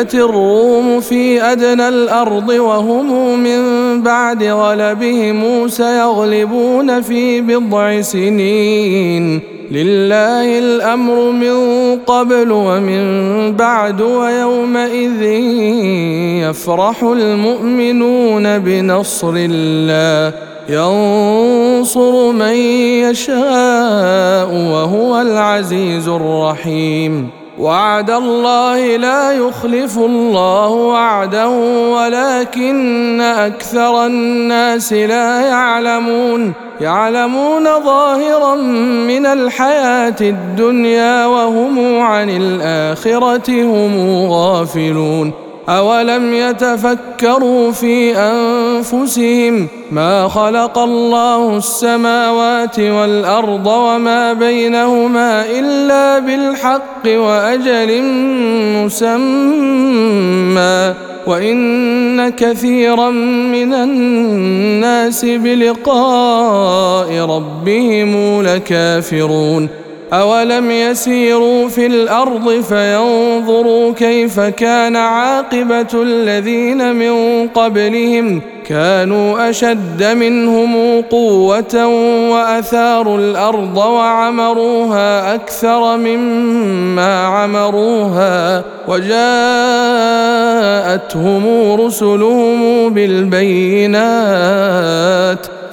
غلبت الروم في أدنى الأرض وهم من بعد غلبهم سيغلبون في بضع سنين. لله الأمر من قبل ومن بعد ويومئذ يفرح المؤمنون بنصر الله. ينصر من يشاء وهو العزيز الرحيم. وعد الله لا يخلف الله وعده ولكن أكثر الناس لا يعلمون يعلمون ظاهرا من الحياة الدنيا وهم عن الآخرة هم غافلون اولم يتفكروا في انفسهم ما خلق الله السماوات والارض وما بينهما الا بالحق واجل مسمى وان كثيرا من الناس بلقاء ربهم لكافرون اولم يسيروا في الأرض فينظروا كيف كان عاقبه الذين من قبلهم كانوا اشد منهم قوه واثاروا الأرض وعمروها أكثر مما عمروها وجاءتهم رسلهم بالبينات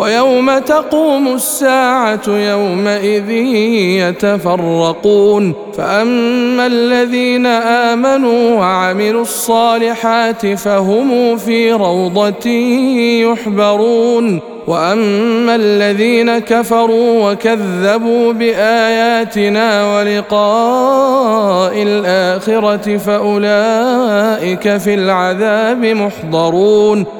ويوم تقوم الساعة يومئذ يتفرقون فأما الذين آمنوا وعملوا الصالحات فهم في روضة يحبرون وأما الذين كفروا وكذبوا بآياتنا ولقاء الآخرة فأولئك في العذاب محضرون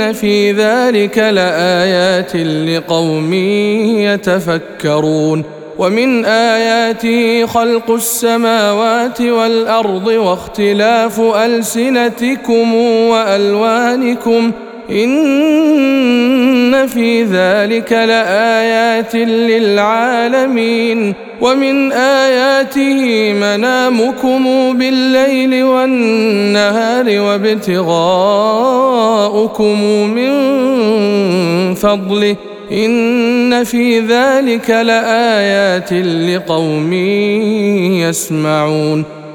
ان في ذلك لايات لقوم يتفكرون ومن اياته خلق السماوات والارض واختلاف السنتكم والوانكم إن في ذلك لآيات للعالمين ومن آياته منامكم بالليل والنهار وابتغاؤكم من فضله إن في ذلك لآيات لقوم يسمعون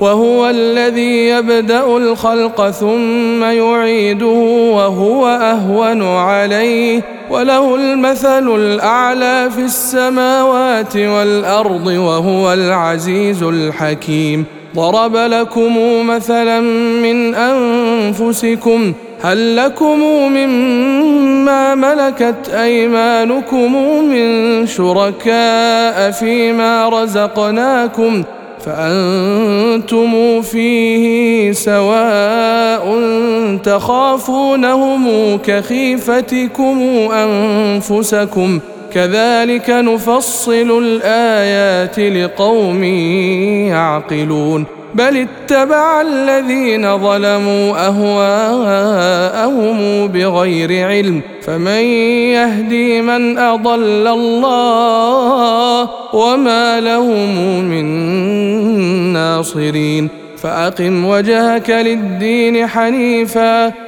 وهو الذي يبدأ الخلق ثم يعيده وهو أهون عليه. وله المثل الأعلى في السماوات والأرض وهو العزيز الحكيم. ضرب لكم مثلا من أنفسكم هل لكم مما ملكت أيمانكم من شركاء فيما رزقناكم؟ فأنتم فيه سواء تخافونهم كخيفتكم أنفسكم كذلك نفصل الآيات لقوم يعقلون بل اتبع الذين ظلموا أهواءهم بغير علم. فمن يهدي من أضل الله وما لهم من ناصرين. فأقم وجهك للدين حنيفا.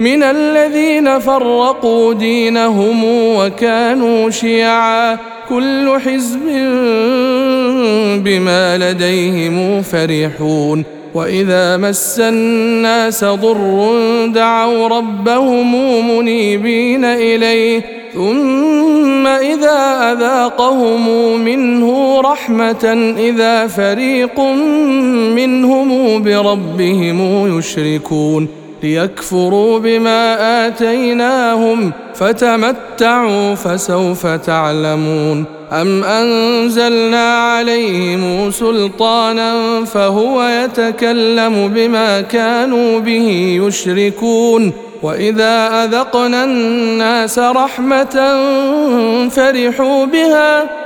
من الذين فرقوا دينهم وكانوا شيعا. كل حزب بما لديهم فرحون. وإذا مس الناس ضر دعوا ربهم منيبين إليه. ثم إذا أذاقهم منه رحمة إذا فريق منهم بربهم يشركون. ليكفروا بما آتيناهم فتمتعوا فسوف تعلمون أم أنزلنا عليهم سلطانا فهو يتكلم بما كانوا به يشركون وإذا أذقنا الناس رحمة فرحوا بها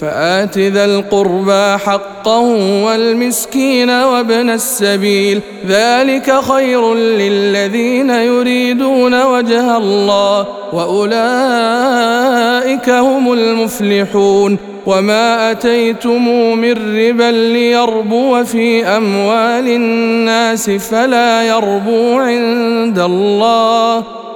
فآت ذا القربى حقه والمسكين وابن السبيل. ذلك خير للذين يريدون وجه الله وأولئك هم المفلحون. وما أتيتم من ربا ليربو في أموال الناس فلا يربو عند الله.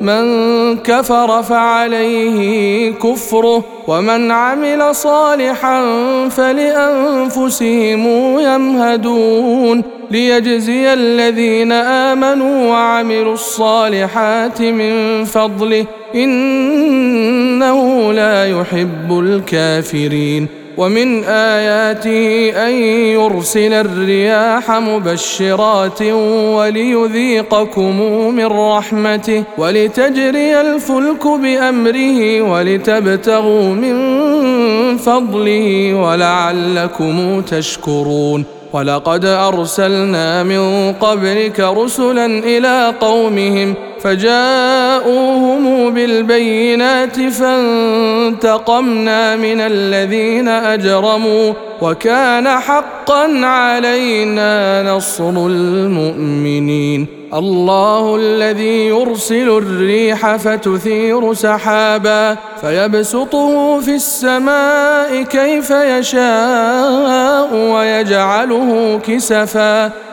من كفر فعليه كفره ومن عمل صالحا فلأنفسهم يمهدون. ليجزي الذين آمنوا وعملوا الصالحات من فضله إنه لا يحب الكافرين. ومن آياته أن يرسل الرياح مبشرات وليذيقكم من رحمته ولتجري الفلك بأمره ولتبتغوا من فضله ولعلكم تشكرون ولقد أرسلنا من قبلك رسلا إلى قومهم فجاءوهم بالبينات فانتقمنا من الذين أجرموا وكان حقا علينا نصر المؤمنين. الله الذي يرسل الريح فتثير سحابا فيبسطه في السماء كيف يشاء ويجعله كسفا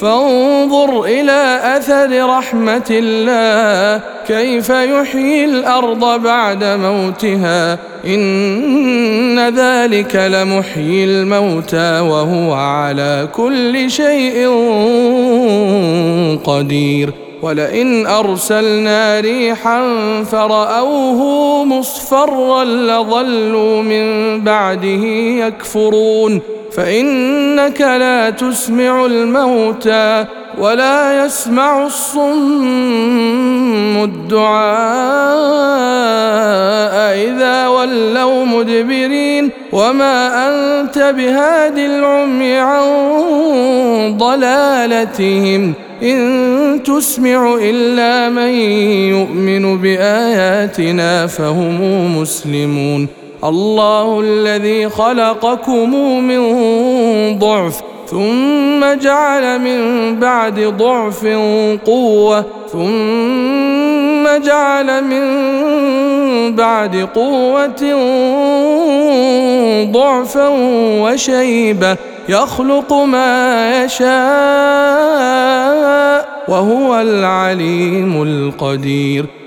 فانظر إلى أثر رحمة الله. كيف يحيي الأرض بعد موتها. إن ذلك لمحيي الموتى وهو على كل شيء قدير. ولئن أرسلنا ريحا فرأوه مصفرا لظلوا من بعده يكفرون. فإنك لا تسمع الموتى ولا يسمع الصم الدعاء إذا ولوا مدبرين وما أنت بهاد العمي عن ضلالتهم إن تسمع إلا من يؤمن بآياتنا فهم مسلمون الله الذي خلقكم من ضعف ثم جعل من بعد ضعف قوة ثم جعل من بعد قوة ضعفا وشيبة يخلق ما يشاء وهو العليم القدير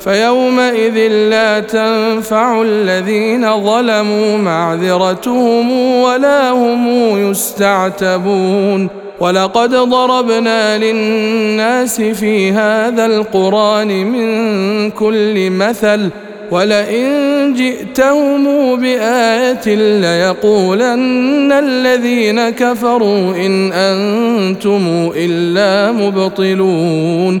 فيومئذ لا تنفع الذين ظلموا معذرتهم ولا هم يستعتبون. ولقد ضربنا للناس في هذا القرآن من كل مثل ولئن جئتهم بآية ليقولن الذين كفروا إن أنتم إلا مبطلون.